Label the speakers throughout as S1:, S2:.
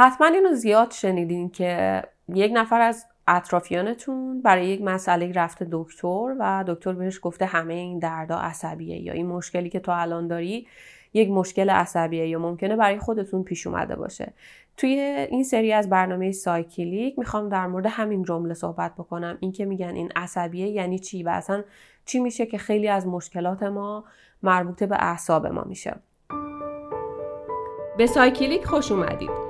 S1: حتما اینو زیاد شنیدین که یک نفر از اطرافیانتون برای یک مسئله رفته دکتر و دکتر بهش گفته همه این دردا عصبیه یا این مشکلی که تو الان داری یک مشکل عصبیه یا ممکنه برای خودتون پیش اومده باشه. توی این سری از برنامه سایکلیک می‌خوام در مورد همین جمله صحبت بکنم. این که میگن این عصبیه یعنی چی و اصلا چی میشه که خیلی از مشکلات ما مربوط به اعصاب ما میشه. به سایکلیک خوش اومدید.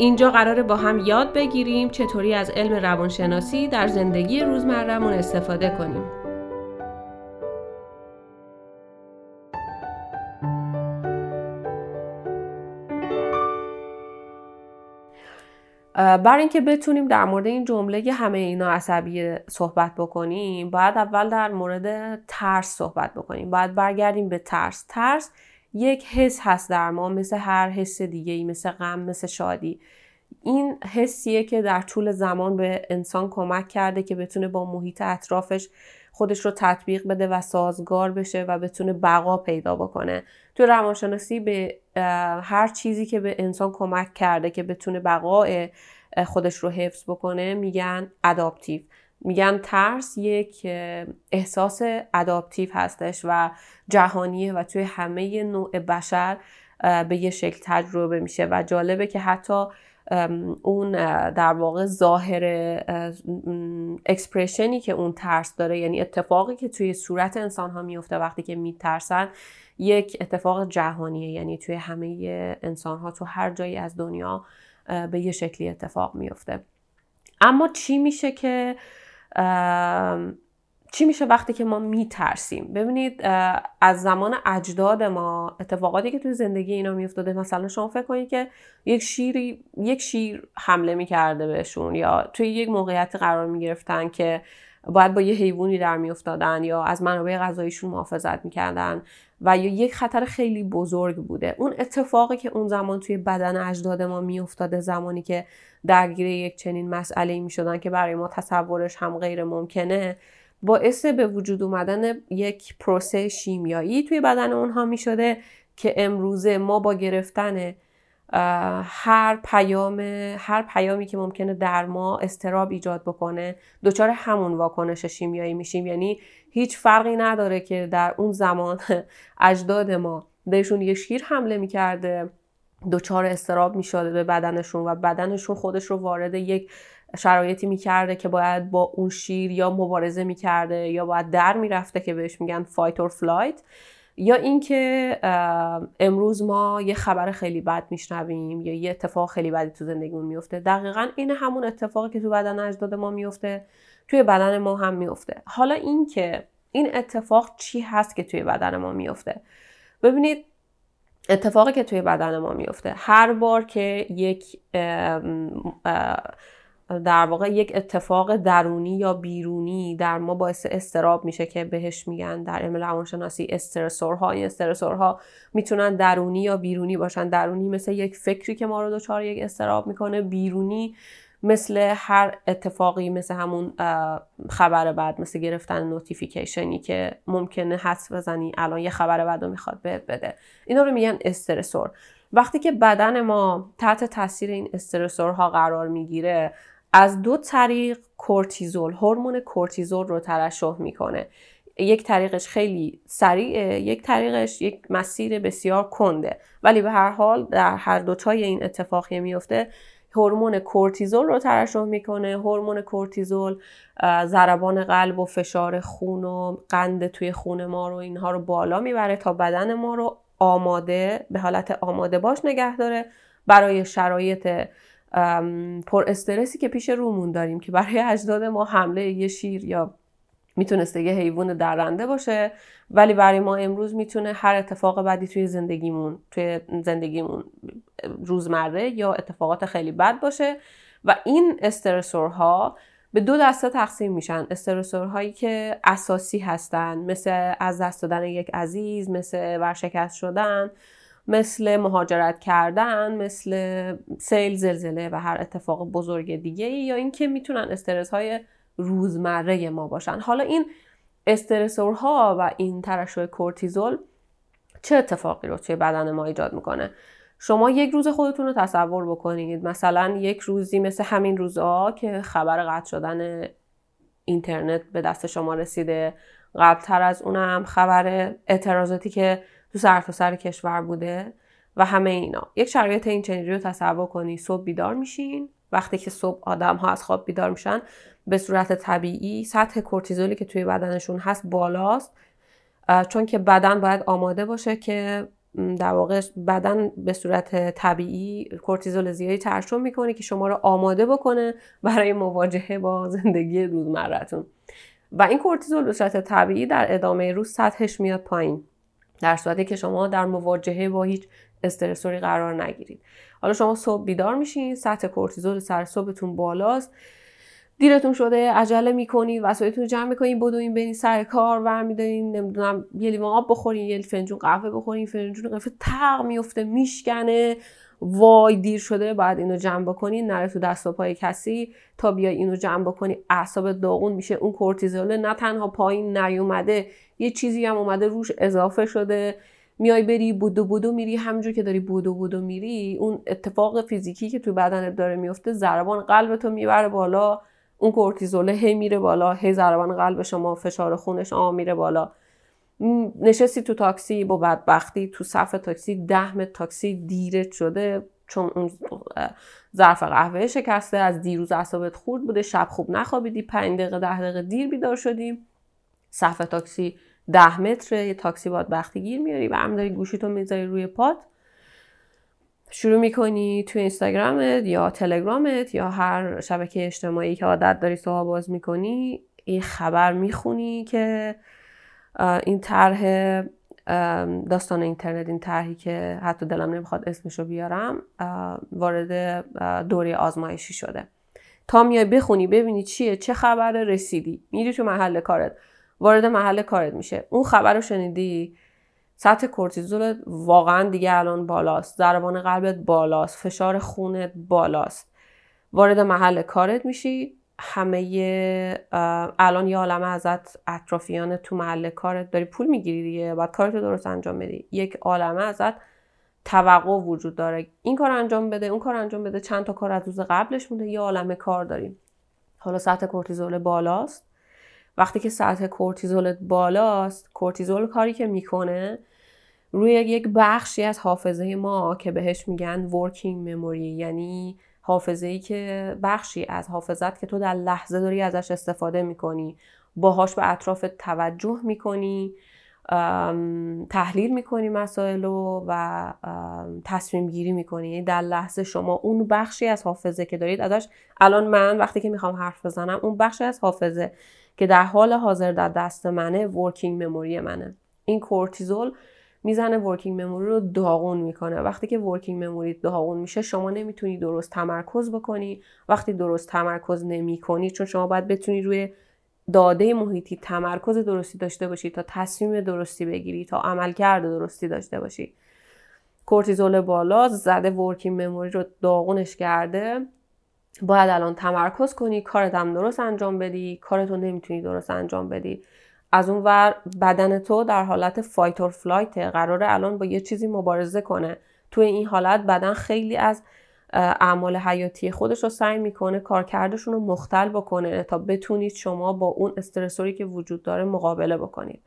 S1: اینجا قراره با هم یاد بگیریم چطوری از علم روانشناسی در زندگی روزمرهمون استفاده کنیم. برای اینکه بتونیم در مورد این جمله همه اینا عصبی صحبت بکنیم باید اول در مورد ترس صحبت بکنیم باید برگردیم به ترس ترس یک حس هست در ما مثل هر حس دیگه ای مثل غم مثل شادی. این حسیه که در طول زمان به انسان کمک کرده که بتونه با محیط اطرافش خودش رو تطبیق بده و سازگار بشه و بتونه بقا پیدا بکنه. تو روانشناسی به هر چیزی که به انسان کمک کرده که بتونه بقای خودش رو حفظ بکنه میگن اداپتیو میگن ترس یک احساس اداپتیو هستش و جهانیه و توی همه نوع بشر به یه شکل تجربه میشه و جالبه که حتی اون در واقع ظاهر اکسپرشنی که اون ترس داره یعنی اتفاقی که توی صورت انسان ها میفته وقتی که میترسن یک اتفاق جهانیه. یعنی توی همه انسان ها تو هر جایی از دنیا به یه شکلی اتفاق میفته. اما چی میشه که چی میشه وقتی که ما میترسیم؟ ببینید از زمان اجداد ما اتفاقاتی که توی زندگی اینا میافتاده مثلا شما فکر کنید که یک شیری یک شیر حمله می‌کرده بهشون یا توی یک موقعیت قرار می‌گرفتن که باید با یه حیوانی در میافتادن یا از منابع غذاییشون محافظت می‌کردن و یا یک خطر خیلی بزرگ بوده. اون اتفاقی که اون زمان توی بدن اجداد ما میافتاده زمانی که درگیر یک چنین مسئله می‌شدن که برای ما تصورش هم غیر ممکنه باعث به وجود اومدن یک پروسه شیمیایی توی بدن اونها می شده که امروزه ما با گرفتن هر پیام هر پیامی که ممکنه در ما استراب ایجاد بکنه دچار همون واکنش شیمیایی میشیم. یعنی هیچ فرقی نداره که در اون زمان اجداد ما بهشون یه شیر حمله می‌کرده دچار اضطراب می‌شده به بدنشون و بدنشون خودش رو وارد یک شرایطی می‌کرده که باید با اون شیر یا مبارزه می‌کرده یا باید در می‌رفته که بهش میگن fight or flight یا اینکه امروز ما یه خبر خیلی بد میشنویم یا یه اتفاق خیلی بدی تو زندگیمون میفته دقیقا این همون اتفاقی که تو بدن اجداد ما میفته توی بدن ما هم میفته حالا اینکه این اتفاق چی هست که توی بدن ما میفته ببینید اتفاقی که توی بدن ما میفته هر بار که یک در واقع یک اتفاق درونی یا بیرونی در ما باعث استراب میشه که بهش میگن در علم روانشناسی استرسورها. این استرسورها می‌تونن درونی یا بیرونی باشن. درونی مثل یک فکری که ما رو دچار یک استراب می‌کنه. بیرونی مثل هر اتفاقی مثل همون خبر بعد مثل گرفتن نوتیفیکیشنی که ممکنه حس بزنی الان یه خبر بعد رو می‌خواد بهت بده. اینا رو میگن استرسور. وقتی که بدن ما تحت تاثیر این استرسورها قرار می‌گیره از دو طریق کورتیزول هورمون کورتیزول رو ترشح می‌کنه. یک طریقش خیلی سریعه یک طریقش یک مسیر بسیار کنده. ولی به هر حال در هر دوتای این اتفاقی میفته هورمون کورتیزول رو ترشح می‌کنه. هورمون کورتیزول ضربان قلب و فشار خون و قند توی خون ما رو اینها رو بالا می‌بره تا بدن ما رو آماده به حالت آماده باش نگه داره. برای شرایط پر استرسی که پیش رومون داریم که برای اجداد ما حمله یه شیر یا می‌تونسته یه حیوان درنده باشه ولی برای ما امروز می‌تونه هر اتفاق بدی توی زندگیمون توی زندگیمون روزمره یا اتفاقات خیلی بد باشه و این استرسورها به دو دسته تقسیم میشن. استرسورهایی که اساسی هستن مثل از دست دادن یک عزیز مثل ورشکست شدن مثل مهاجرت کردن مثل سیل زلزله و هر اتفاق بزرگ دیگه یا اینکه می‌تونن استرس های روزمره ما باشن. حالا این استرسورها و این ترشح کورتیزول چه اتفاقی رو توی بدن ما ایجاد می‌کنه؟ شما یک روز خودتون رو تصور بکنید. مثلا یک روزی مثل همین روزها که خبر قطع شدن اینترنت به دست شما رسیده. قبلتر از اونم خبر اعتراضاتی که تو سرتاسر سر کشور بوده و همه اینا. یک شرایط این چنینی رو تصور کنی صبح بیدار میشین. وقتی که صبح آدم ها از خواب بیدار میشن به صورت طبیعی سطح کورتیزولی که توی بدنشون هست بالاست. چون که بدن باید آماده باشه که در واقع بدن به صورت طبیعی کورتیزول زیادی ترشح می‌کنه که شما رو آماده بکنه برای مواجهه با زندگی روزمرتون و این کورتیزول به صورت طبیعی در ادامه روز سطحش میاد پایین. در صورتی که شما در مواجهه با هیچ استرسوری قرار نگیرید. حالا شما صبح بیدار میشین سطح کورتیزول سر صبحتون بالاست. دیرتون شده عجله می‌کنید وسایلتون جمع می‌کنین بدوین برین سر کار ور میدارین نمی‌دونم یه لیوان آب بخورین یه فنجون قهوه بخورین فنجون قهوه تق میفته میشکنه. وای دیر شده باید اینو جمع بکنی نره تو دست و پای کسی تا بیای اینو جمع بکنی. اعصاب داغون میشه اون کورتیزول نه تنها پایین نیومده یه چیزی هم اومده روش اضافه شده. میای بری بودو بودو میری همونجور که داری بودو بودو میری اون اتفاق فیزیکی که تو بدنت داره میفته ضربان قلبتو می‌بره بالا اون کورتیزول هی میره بالا هی ضربان قلب شما فشار خونش آ میره بالا. نشستی تو تاکسی با بدبختی تو صف تاکسی دهم تاکسی دیرت شده چون اون ظرف قهوه شکسته از دیروز اعصابت خورد بوده شب خوب نخوابیدی پنج دقیقه ده دقیقه دیر بیدار شدی. صف تاکسی ده متر یه تاکسی باید بختی گیر میاری و هم داری گوشیتو می‌ذاری روی پات شروع می‌کنی تو اینستاگرامت یا تلگرامت یا هر شبکه اجتماعی که عادت داری سوها باز می‌کنی یه خبر می‌خونی که این طرح داستان اینترنت این طرحی که حتی دلم نمی‌خواد اسمشو بیارم وارد دوره آزمایشی شده. تا میای بخونی ببینی چیه چه خبره رسیدی. میری تو محل کارت. وارد محل کارت میشه. اون خبر رو شنیدی. سطح کورتیزول واقعا دیگه الان بالاست. ضربان قلبت بالاست. فشار خونت بالاست. وارد محل کارت میشی. همه الان یه عالمه ازت اطرافیان تو محل کارت داری پول می‌گیری دیگه باید کارت درست انجام بدی. یک عالمه ازت توقع وجود داره. این کار انجام بده اون کار انجام بده چند تا کار از روز قبلش مونده یه عالمه کار داریم. حالا سطح کورتیزول بالاست. وقتی که سطح کورتیزولت بالاست کورتیزول کاری که می‌کنه روی یک بخشی از حافظه ما که بهش میگن working memory یعنی حافظه ای که بخشی از حافظت که تو در لحظه داری ازش استفاده می‌کنی. باهاش به اطراف توجه می‌کنی تحلیل می‌کنی مسائل و تصمیم گیری می‌کنی. یعنی در لحظه شما اون بخشی از حافظه که دارید ازش الان من وقتی که می‌خوام حرف بزنم اون بخشی از حافظه که در حال حاضر در دست منه working memory منه. این کورتیزول می‌زنه working memory رو داغون می‌کنه. وقتی که working memory داغون میشه شما نمی‌تونی درست تمرکز بکنی. وقتی درست تمرکز نمی‌کنی چون شما باید بتونی روی داده محیطی تمرکز درستی داشته باشی تا تصمیم درستی بگیری تا عملکرد درستی داشته باشی. کورتیزول بالا زده working memory رو داغونش کرده. باید الان تمرکز کنی کارت هم درست انجام بدی. کارتو نمی‌تونی درست انجام بدی. از اون ور بدن تو در حالت fight or flight قراره الان با یه چیزی مبارزه کنه. توی این حالت بدن خیلی از اعمال حیاتی خودش رو سعی می‌کنه کارکردشون رو مختل بکنه تا بتونید شما با اون استرسوری که وجود داره مقابله بکنید.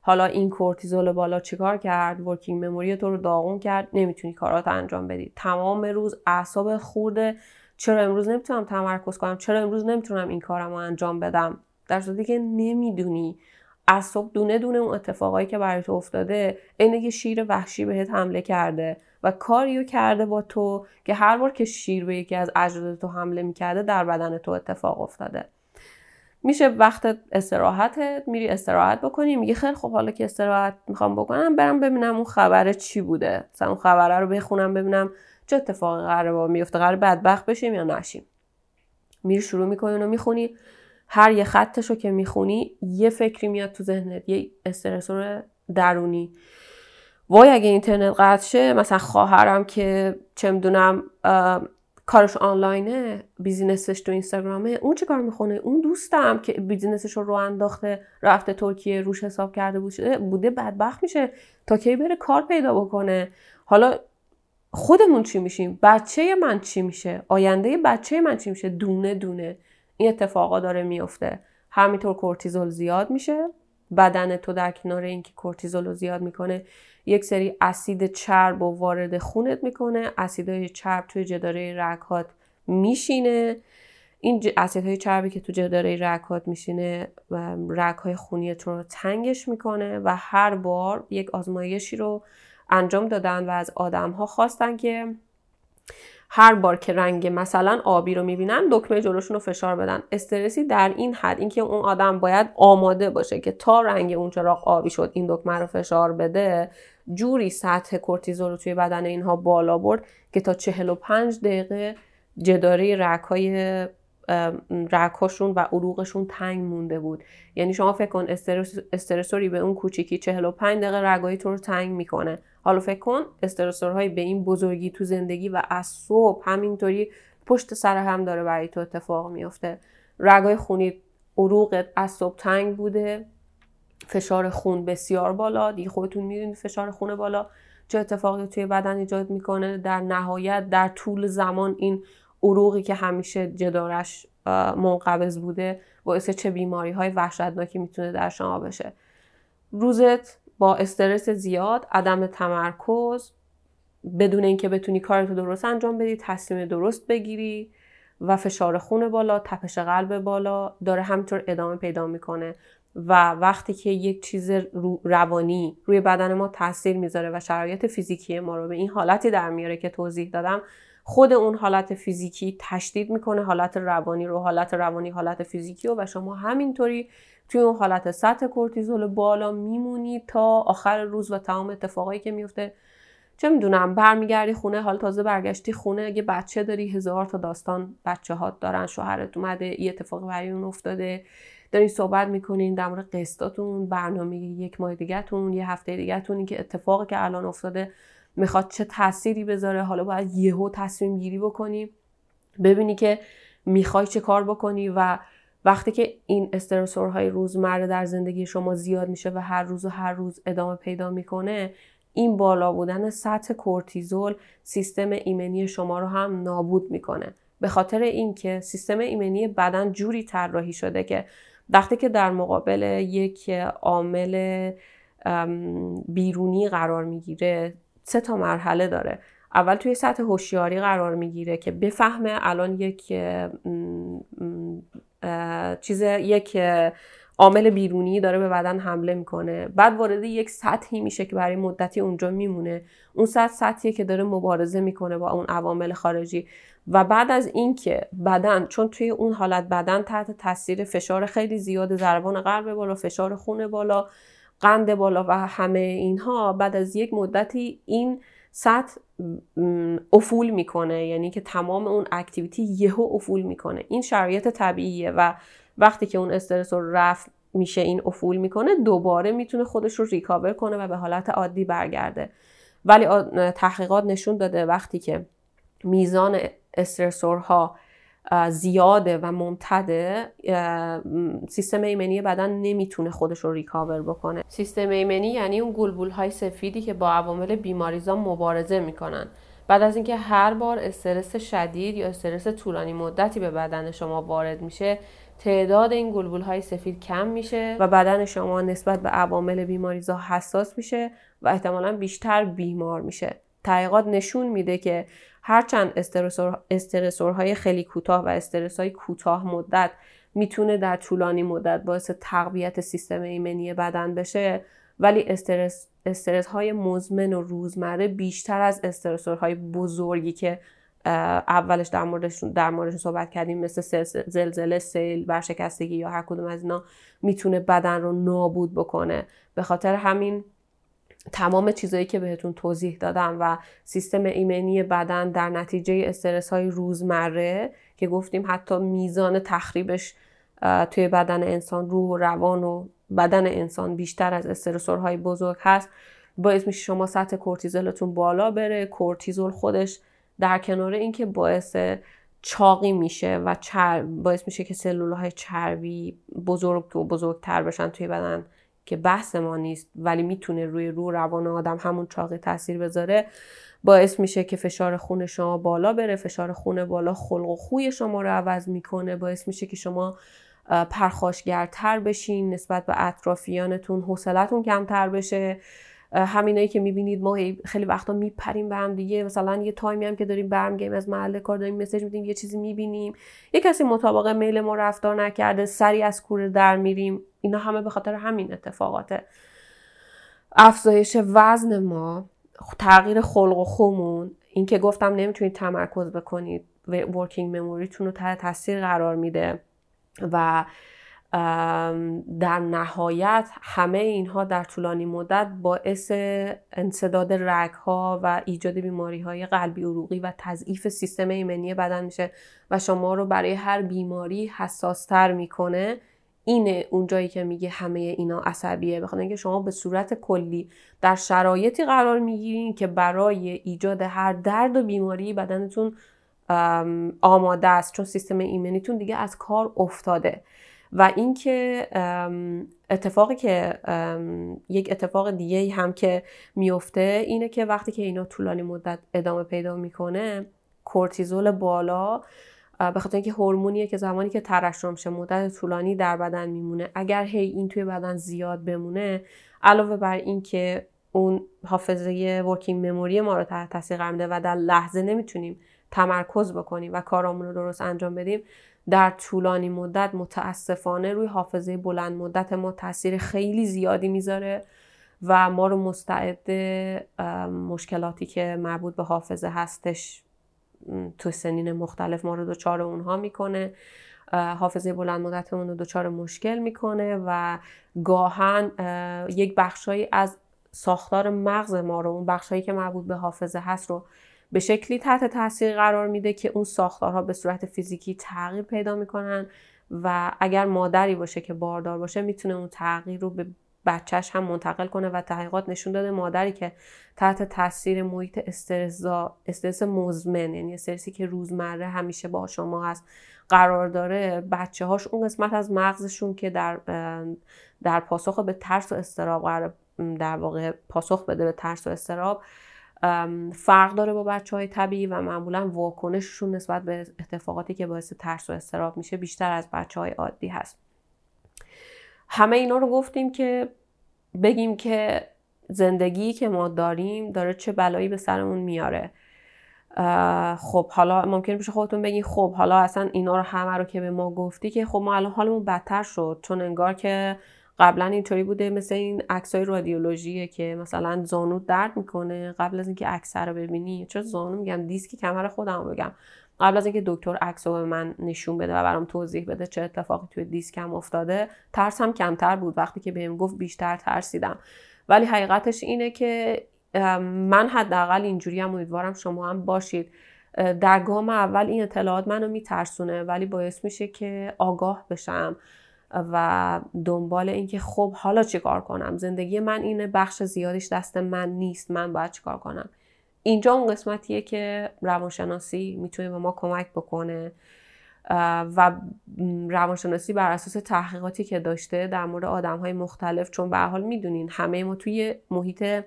S1: حالا این کورتیزول بالا چیکار کرد؟ ورکینگ مموری تو رو داغون کرد. نمی‌تونی کارات انجام بدی. تمام روز اعصاب خورده. چرا امروز نمی‌تونم تمرکز کنم؟ چرا امروز نمی‌تونم این کارم رو انجام بدم؟ در صورتی که نمی‌دونی. از صبح دونه دونه اون اتفاقایی که برای تو افتاده اینه که شیر وحشی بهت حمله کرده و کاریو کرده با تو که هر بار که شیر به یکی از اجداد تو حمله می‌کرده در بدن تو اتفاق افتاده. میشه وقت استراحتت میری استراحت بکنی میگه خیلی خب حالا که استراحت می‌خوام بکنم برم ببینم اون خبره چی بوده. مثلا اون خبره رو بخونم ببینم چه اتفاقی قراره با میفته قرار بدبخت بشیم یا نشیم. میری شروع می‌کنی و می‌خونی. هر یه خطش رو که می‌خونی یه فکری میاد تو ذهنت یه استرسور درونی. وای اگه اینترنت قطع شه مثلا خواهرم که چه می‌دونم کارش آنلاینه business ش تو اینستاگرامه اون چه کار می‌خونه؟ اون دوستم که business ش رو رو انداخته رفته ترکیه روش حساب کرده بوده بدبخت میشه. تا کی بره کار پیدا بکنه؟ حالا خودمون چی میشیم؟ بچه من چی میشه؟ آینده بچه من چی میشه؟ دونه دونه. این اتفاقا داره میفته. همینطور کورتیزول زیاد میشه. بدن تو در کنار اینکه کورتیزول رو زیاد می‌کنه یک سری اسید چرب و وارد خونت می‌کنه. اسیدهای چرب توی جداره رگهات میشینه. این اسیدهای چربی که تو جداره رگهات میشینه رگهای خونیت رو تنگش می‌کنه و هر بار یک آزمایشی رو انجام دادن و از آدم ها خواستن که هر بار که رنگ مثلا آبی رو می‌بینن دکمه جلوشون رو فشار بدن. استرسی در این حد اینکه اون آدم باید آماده باشه که تا رنگ اون چراغ آبی شد این دکمه رو فشار بده جوری سطح کورتیزول رو توی بدن اینها بالا برد که تا 45 دقیقه جداره رگهای رگهاشون و عروقشون تنگ مونده بود. یعنی شما فکر کن استرس، استرسوری به اون کوچیکی 45 دقیقه رگای تو رو تنگ می‌کنه. حالا فکر کن استرسورهای به این بزرگی تو زندگی و از صبح همینطوری پشت سر هم داره برای تو اتفاق میفته. رگای خونی عروقت از صبح تنگ بوده. فشار خون بسیار بالا. دیگه خودتون می‌دونید فشار خون بالا چه اتفاقی توی بدن ایجاد می‌کنه. در نهایت در طول زمان این عروقی که همیشه جدارش منقبض بوده باعث چه بیماری های وحشتناکی می‌تونه در شما بشه. روزت با استرس زیاد عدم تمرکز بدون اینکه بتونی کارتو درست انجام بدی تصمیم درست بگیری و فشار خون بالا تپش قلب بالا داره همینطور ادامه پیدا می‌کنه. و وقتی که یک چیز روانی روی بدن ما تاثیر می‌ذاره و شرایط فیزیکی ما رو به این حالتی در میاره که توضیح دادم خود اون حالت فیزیکی تشدید می‌کنه حالت روانی رو حالت روانی حالت فیزیکی رو و شما همینطوری توی اون حالت سطح کورتیزول بالا میمونی تا آخر روز و تمام اتفاقایی که میفته چه می‌دونم برمیگردی خونه حال تازه برگشتی خونه اگه بچه داری هزار تا داستان بچه هات دارن شوهرت اومده یه اتفاق برای اون افتاده دارین صحبت می‌کنین در مورد قسطاتون برنامه یک ماه دیگهتون یه هفته دیگهتون که اتفاقی که الان افتاده می‌خواد چه تأثیری بذاره. حالا باید یهو تصمیم گیری بکنی ببینی که می‌خوای چه کار بکنی و وقتی که این استرسورهای روزمره در زندگی شما زیاد میشه و هر روز و هر روز ادامه پیدا می‌کنه این بالا بودن سطح کورتیزول سیستم ایمنی شما رو هم نابود می‌کنه. به خاطر اینکه سیستم ایمنی بدن جوری طراحی شده که وقتی که در مقابل یک عامل بیرونی قرار می‌گیره سه تا مرحله داره. اول توی سطح هوشیاری قرار می‌گیره که بفهمه الان یک چیز یک عامل بیرونی داره به بدن حمله می‌کنه. بعد وارد یک سطحی میشه که برای مدتی اونجا میمونه. اون سطح سطحیه که داره مبارزه می‌کنه با اون عوامل خارجی. و بعد از اینکه بدن چون توی اون حالت بدن تحت تاثیر فشار خیلی زیاد ضربان قلب بالا فشار خون بالا قند بالا و همه اینها بعد از یک مدتی این سطح افول می‌کنه. یعنی که تمام اون اکتیویتی یهو افول می‌کنه. این شرایط طبیعیه و وقتی که اون استرس رو رفت میشه این افول می‌کنه دوباره می‌تونه خودش رو ریکاور کنه و به حالت عادی برگرده. ولی تحقیقات نشون داده وقتی که میزان استرسورها زیاده و ممتده سیستم ایمنی بدن نمی‌تونه خودش رو ریکاور بکنه. سیستم ایمنی یعنی اون گلبول های سفیدی که با عوامل بیماریزا مبارزه می‌کنن. بعد از اینکه هر بار استرس شدید یا استرس طولانی مدتی به بدن شما وارد میشه تعداد این گلبول های سفید کم میشه و بدن شما نسبت به عوامل بیماریزا حساس میشه و احتمالا بیشتر بیمار میشه. تحقیقات نشون میده که هرچند استرسور، استرسورهای خیلی کوتاه و استرس های کوتاه مدت می‌تونه در طولانی مدت باعث تقویت سیستم ایمنی بدن بشه ولی استرس, استرس های مزمن و روزمره بیشتر از استرسورهای بزرگی که اولش در موردشون در موردشون صحبت کردیم مثل زلزله سیل برشکستگی یا هر کدوم از اینا می‌تونه بدن رو نابود بکنه. به خاطر همین تمام چیزایی که بهتون توضیح دادم و سیستم ایمنی بدن در نتیجه استرس های روزمره که گفتیم حتی میزان تخریبش توی بدن انسان روح و روان و بدن انسان بیشتر از استرسورهای بزرگ هست باعث میشه شما سطح کورتیزولتون بالا بره. کورتیزول خودش در کنار اینکه باعث چاقی میشه و باعث میشه که سلول های چربی بزرگ و بزرگتر بشن توی بدن که بحث ما نیست ولی می‌تونه روی رو روان آدم همون چاقی تاثیر بذاره باعث میشه که فشار خون شما بالا بره فشار خون بالا خلق و خوی شما رو عوض می‌کنه باعث میشه که شما پرخاشگرتر بشین نسبت به اطرافیانتون حوصلتون کمتر بشه. همینایی که می‌بینید ما خیلی وقتا میپریم به هم دیگه. مثلا یه تایمی هم که داریم برمیگیم از محل کار داریم مسیج میدیم یه چیزی می‌بینیم. یه کسی مطابق میل ما رفتار نکرده سری از کوره در میریم. اینا همه به خاطر همین اتفاقاته. افزایش وزن ما تغییر خلق و خومون این که گفتم نمی‌تونید تمرکز بکنید ورکینگ مموریتون رو تحت تاثیر قرار میده. و در نهایت همه اینها در طولانی مدت باعث انصداد رگ ها و ایجاد بیماری های قلبی عروقی و تضعیف سیستم ایمنی بدن میشه و شما رو برای هر بیماری حساستر می‌کنه. اینه اونجایی که میگه همه اینا عصبیه. بخاطر اینکه شما به صورت کلی در شرایطی قرار می‌گیرین که برای ایجاد هر درد و بیماری بدنتون آماده است. چون سیستم ایمنیتون دیگه از کار افتاده. و اینکه اتفاقی که یک اتفاق دیگه هم که میفته اینه که وقتی که اینا طولانی مدت ادامه پیدا می‌کنه کورتیزول بالا به خاطر اینکه هورمونیه که زمانی که ترشح میشه مدت طولانی در بدن میمونه. اگر هی این توی بدن زیاد بمونه علاوه بر اینکه اون حافظه ورکینگ مموری ما رو تحت تاثیر قرار میده و در لحظه نمی‌تونیم تمرکز بکنیم و کارامون رو درست انجام بدیم در طولانی مدت متاسفانه روی حافظه بلند مدت ما تاثیر خیلی زیادی می‌ذاره و ما رو مستعد مشکلاتی که مربوط به حافظه هستش تو سنین مختلف ما رو دچار اونها می‌کنه. حافظه بلند مدتمون رو دچار مشکل می‌کنه و گاهن یک بخشایی از ساختار مغز ما رو اون بخشایی که مربوط به حافظه هست رو به شکلی تحت تاثیر قرار میده که اون ساختارها به صورت فیزیکی تغییر پیدا می‌کنن و اگر مادری باشه که باردار باشه می‌تونه اون تغییر رو به بچهش هم منتقل کنه و تحقیقات نشون داده. مادری که تحت تاثیر محیط استرس استرس مزمن یعنی استرسی که روزمره همیشه با شما هست قرار داره بچه هاش اون قسمت از مغزشون که در در پاسخ به ترس و استراب در واقع پاسخ بده به ترس و استراب فرق داره با بچه های طبیعی و معمولا واکنششون نسبت به اتفاقاتی که باعث ترس و استراب میشه بیشتر از بچه های عادی هست. همه اینا رو گفتیم که بگیم که زندگی که ما داریم داره چه بلایی به سرمون میاره. خب حالا ممکن بشه خودتون بگین خب حالا اصلا اینا رو همه رو که به ما گفتی که خب ما الان حالمون بدتر شد. چون انگار که قبلا اینطوری بوده مثل این عکسای رادیولوژیه که مثلا زانو درد می‌کنه قبل از اینکه عکس رو ببینی. چرا زانو میگم؟ دیسک کمر خودم بگم. قبل از اینکه دکتر عکس رو به من نشون بده و برام توضیح بده چه اتفاقی توی دیسکم افتاده ترسم کمتر بود وقتی که بهم گفت بیشتر ترسیدم. ولی حقیقتش اینه که من حداقل اینجوری هم امیدوارم شما هم باشید. در گام اول این اطلاعات منو میترسونه ولی باعث میشه که آگاه بشم. و دنبال اینکه خب حالا چیکار کنم؟ زندگی من اینه بخش زیادیش دست من نیست من باید چیکار کنم؟ اینجا اون قسمتیه که روانشناسی می‌تونه به ما کمک بکنه و روانشناسی بر اساس تحقیقاتی که داشته در مورد آدم های مختلف چون به حال می‌دونین همه ما توی محیط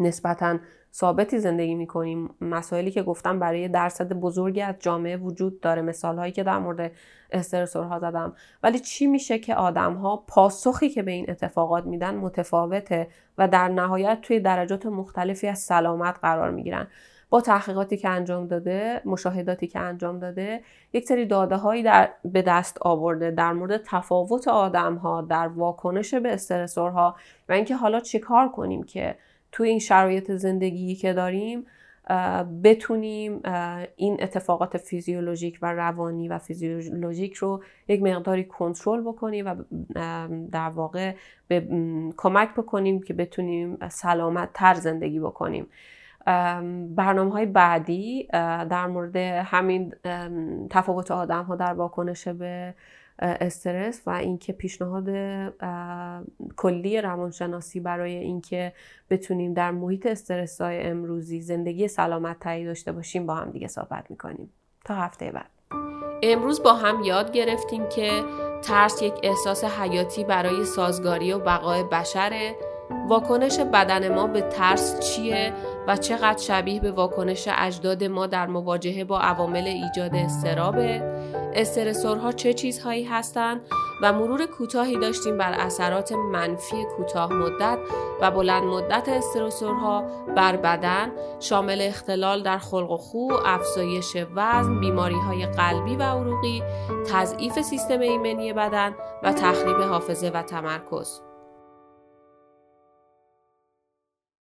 S1: نسبتا ثابتی زندگی می‌کنیم. مسائلی که گفتم برای درصد بزرگی از جامعه وجود داره. مثال هایی که در مورد استرسورها زدم. ولی چی میشه که آدم ها پاسخی که به این اتفاقات میدن متفاوته و در نهایت توی درجات مختلفی از سلامت قرار می‌گیرن. با تحقیقاتی که انجام داده مشاهداتی که انجام داده یک سری داده هایی در به دست آورده در مورد تفاوت آدم ها در واکنش به استرسورها و اینکه حالا چیکار کنیم که توی این شرایط زندگی که داریم بتونیم این اتفاقات فیزیولوژیک و روانی و فیزیولوژیک رو یک مقداری کنترل بکنیم و در واقع به کمک بکنیم که بتونیم سلامت تر زندگی بکنیم. برنامه های بعدی در مورد همین تفاوت آدم ها در واکنش به استرس و اینکه پیشنهاد کلی روانشناسی برای اینکه بتونیم در محیط استرس های امروزی زندگی سلامت تری داشته باشیم با هم دیگه صحبت می‌کنیم. تا هفته بعد. امروز با هم یاد گرفتیم که ترس یک احساس حیاتی برای سازگاری و بقای بشره. واکنش بدن ما به ترس چیه و چقدر شبیه به واکنش اجداد ما در مواجهه با عوامل ایجاد استرابه؟ استرسورها چه چیزهایی هستند و مرور کوتاهی داشتیم بر اثرات منفی کوتاه مدت و بلند مدت استرسورها بر بدن شامل اختلال در خلق و خو، افزایش وزن، بیماری های قلبی و عروقی، تضعیف سیستم ایمنی بدن و تخریب حافظه و تمرکز.